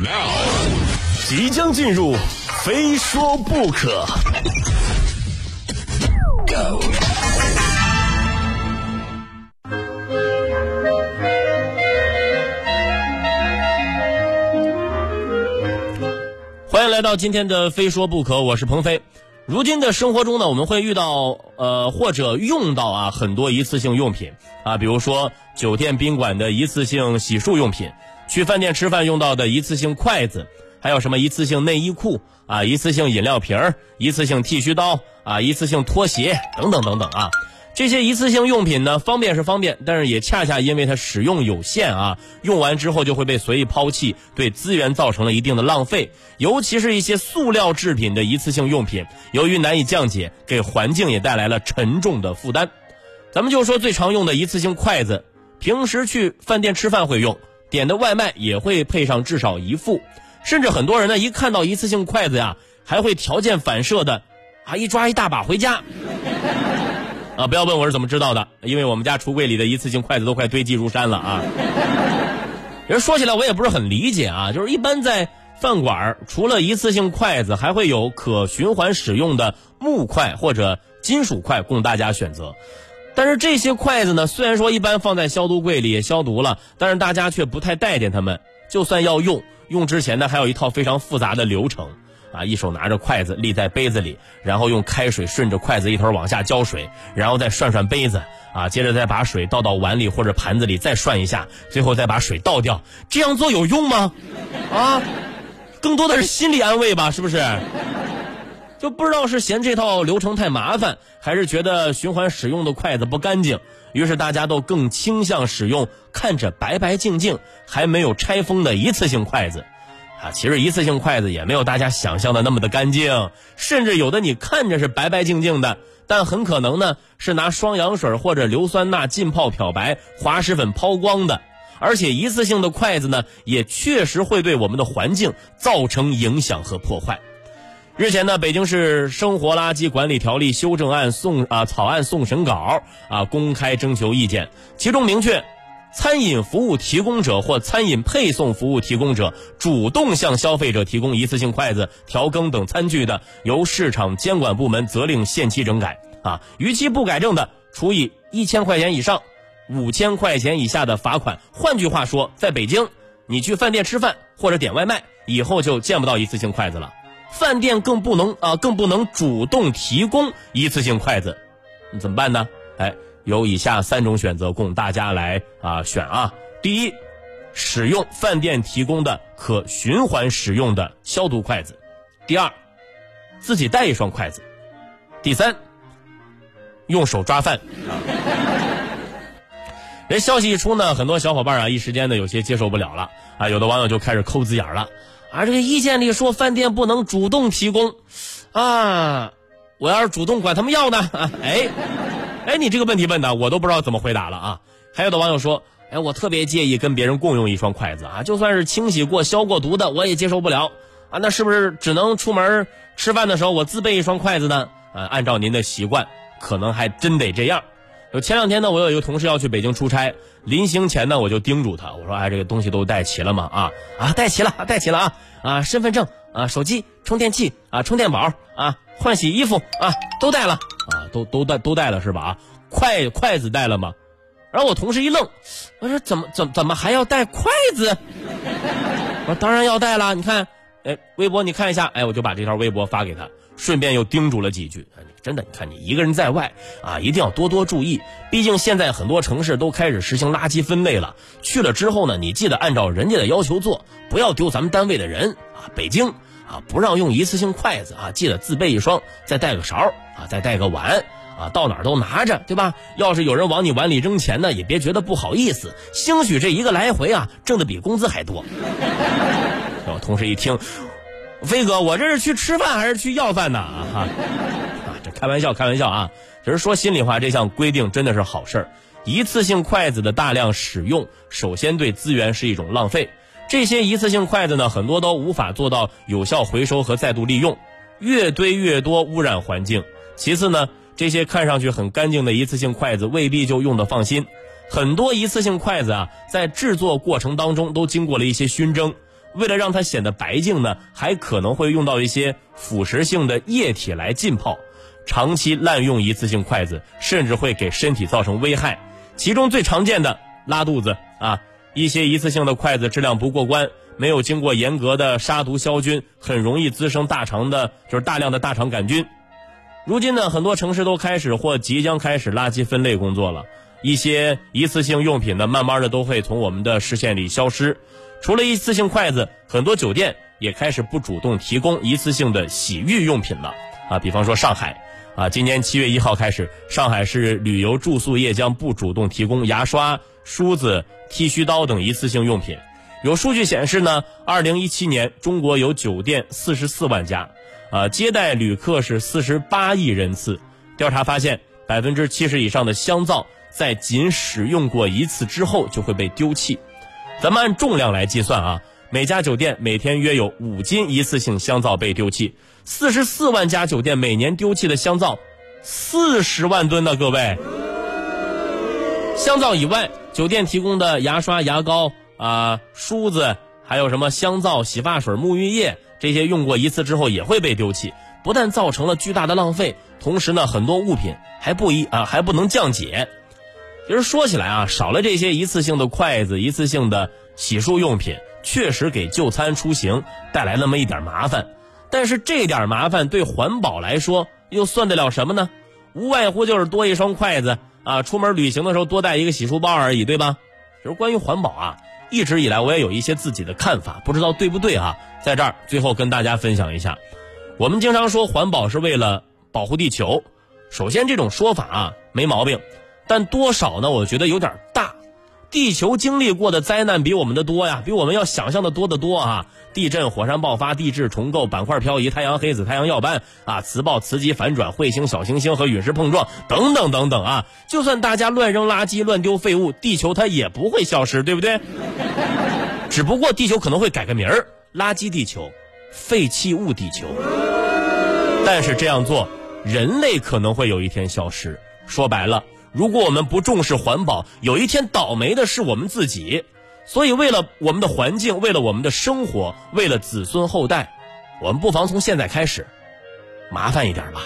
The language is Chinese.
Now，即将进入，非说不可。Go。欢迎来到今天的《非说不可》，我是鹏飞。如今的生活中呢，我们会遇到呃或者用到啊很多一次性用品啊，比如说酒店宾馆的一次性洗漱用品，去饭店吃饭用到的一次性筷子，还有什么一次性内衣裤啊、一次性饮料瓶儿、一次性剃须刀啊、一次性拖鞋等等等等啊。这些一次性用品呢，方便是方便，但是也恰恰因为它使用有限啊，用完之后就会被随意抛弃，对资源造成了一定的浪费。尤其是一些塑料制品的一次性用品，由于难以降解，给环境也带来了沉重的负担。咱们就说最常用的一次性筷子，平时去饭店吃饭会用，点的外卖也会配上至少一副，甚至很多人呢，一看到一次性筷子呀，还会条件反射的啊一抓一大把回家。啊，不要问我是怎么知道的，因为我们家橱柜里的一次性筷子都快堆积如山了啊。人说起来我也不是很理解啊，就是一般在饭馆除了一次性筷子，还会有可循环使用的木筷或者金属筷供大家选择。但是这些筷子呢，虽然说一般放在消毒柜里也消毒了，但是大家却不太待见它们。就算要用，用之前呢还有一套非常复杂的流程。啊，一手拿着筷子立在杯子里，然后用开水顺着筷子一头往下浇水，然后再涮涮杯子，啊，接着再把水倒到碗里或者盘子里再涮一下，最后再把水倒掉。这样做有用吗？啊，更多的是心理安慰吧，是不是？就不知道是嫌这套流程太麻烦，还是觉得循环使用的筷子不干净，于是大家都更倾向使用看着白白净净还没有拆封的一次性筷子。啊，其实一次性筷子也没有大家想象的那么的干净，甚至有的你看着是白白净净的，但很可能呢是拿双氧水或者硫酸钠浸泡漂白、滑石粉抛光的。而且一次性的筷子呢，也确实会对我们的环境造成影响和破坏。日前呢，北京市生活垃圾管理条例修正案送啊草案送审稿啊公开征求意见，其中明确。餐饮服务提供者或餐饮配送服务提供者主动向消费者提供一次性筷子、调羹等餐具的，由市场监管部门责令限期整改。啊，逾期不改正的，处以一千块钱以上五千块钱以下的罚款。换句话说，在北京，你去饭店吃饭或者点外卖，以后就见不到一次性筷子了。饭店更不能啊，更不能主动提供一次性筷子，怎么办呢？哎。有以下三种选择供大家来啊选啊。第一，使用饭店提供的可循环使用的消毒筷子；第二，自己带一双筷子；第三，用手抓饭。人消息一出呢，很多小伙伴啊一时间呢有些接受不了了啊，有的网友就开始抠字眼了啊。这个意见里说饭店不能主动提供啊，我要是主动管他们要呢？哎。哎，你这个问题问的，我都不知道怎么回答了啊！还有的网友说，哎，我特别介意跟别人共用一双筷子啊，就算是清洗过、消过毒的，我也接受不了啊。那是不是只能出门吃饭的时候我自备一双筷子呢？啊，按照您的习惯，可能还真得这样。就前两天呢，我有一个同事要去北京出差，临行前呢，我就叮嘱他，我说，哎，这个东西都带齐了吗？啊啊，带齐了，带齐了啊啊，身份证啊，手机、充电器啊，充电宝啊，换洗衣服啊，都带了。啊，都都带都带了是吧？啊，筷筷子带了吗？然后我同事一愣，我说怎么怎怎么还要带筷子？我说当然要带了，你看，哎，微博你看一下，哎，我就把这条微博发给他，顺便又叮嘱了几句。真的，你看你一个人在外啊，一定要多多注意，毕竟现在很多城市都开始实行垃圾分类了。去了之后呢，你记得按照人家的要求做，不要丢咱们单位的人啊。北京。啊，不让用一次性筷子啊，记得自备一双，再带个勺啊，再带个碗啊，到哪都拿着，对吧？要是有人往你碗里扔钱呢，也别觉得不好意思，兴许这一个来回啊，挣的比工资还多。同事一听，飞哥，我这是去吃饭还是去要饭呢？啊哈，啊，这开玩笑，开玩笑啊。只是说心里话，这项规定真的是好事儿。一次性筷子的大量使用，首先对资源是一种浪费。这些一次性筷子呢，很多都无法做到有效回收和再度利用，越堆越多，污染环境。其次呢，这些看上去很干净的一次性筷子未必就用得放心，很多一次性筷子啊，在制作过程当中都经过了一些熏蒸，为了让它显得白净呢，还可能会用到一些腐蚀性的液体来浸泡。长期滥用一次性筷子，甚至会给身体造成危害。其中最常见的拉肚子啊，一些一次性的筷子质量不过关，没有经过严格的杀毒消菌，很容易滋生大肠的，就是大量的大肠杆菌。如今呢，很多城市都开始或即将开始垃圾分类工作了，一些一次性用品呢，慢慢的都会从我们的视线里消失。除了一次性筷子，很多酒店也开始不主动提供一次性的洗浴用品了啊，比方说上海。啊，今年七月一号开始，上海市旅游住宿业将不主动提供牙刷、梳子、剃须刀等一次性用品。有数据显示呢，二零一七年中国有酒店四十四万家，啊，接待旅客是四十八亿人次。调查发现，百分之七十以上的香皂在仅使用过一次之后就会被丢弃。咱们按重量来计算啊，每家酒店每天约有五斤一次性香皂被丢弃。四十四万家酒店每年丢弃的香皂，四十万吨呢，各位。香皂以外，酒店提供的牙刷、牙膏啊、梳子，还有什么香皂、洗发水、沐浴液，这些用过一次之后也会被丢弃，不但造成了巨大的浪费，同时呢，很多物品还不一啊还不能降解。其实说起来啊，少了这些一次性的筷子、一次性的洗漱用品，确实给就餐出行带来那么一点麻烦。但是这点麻烦对环保来说又算得了什么呢？无外乎就是多一双筷子啊，出门旅行的时候多带一个洗漱包而已，对吧？就是关于环保啊，一直以来我也有一些自己的看法，不知道对不对啊？在这儿最后跟大家分享一下，我们经常说环保是为了保护地球，首先这种说法啊没毛病，但多少呢？我觉得有点大。地球经历过的灾难比我们的多呀，比我们要想象的多得多啊！地震、火山爆发、地质重构、板块漂移、太阳黑子、太阳耀斑啊，磁暴、磁极反转、彗星、小行星和陨石碰撞等等等等啊！就算大家乱扔垃圾、乱丢废物，地球它也不会消失，对不对？只不过地球可能会改个名儿，垃圾地球、废弃物地球。但是这样做，人类可能会有一天消失。说白了。如果我们不重视环保，有一天倒霉的是我们自己。所以，为了我们的环境，为了我们的生活，为了子孙后代，我们不妨从现在开始，麻烦一点吧。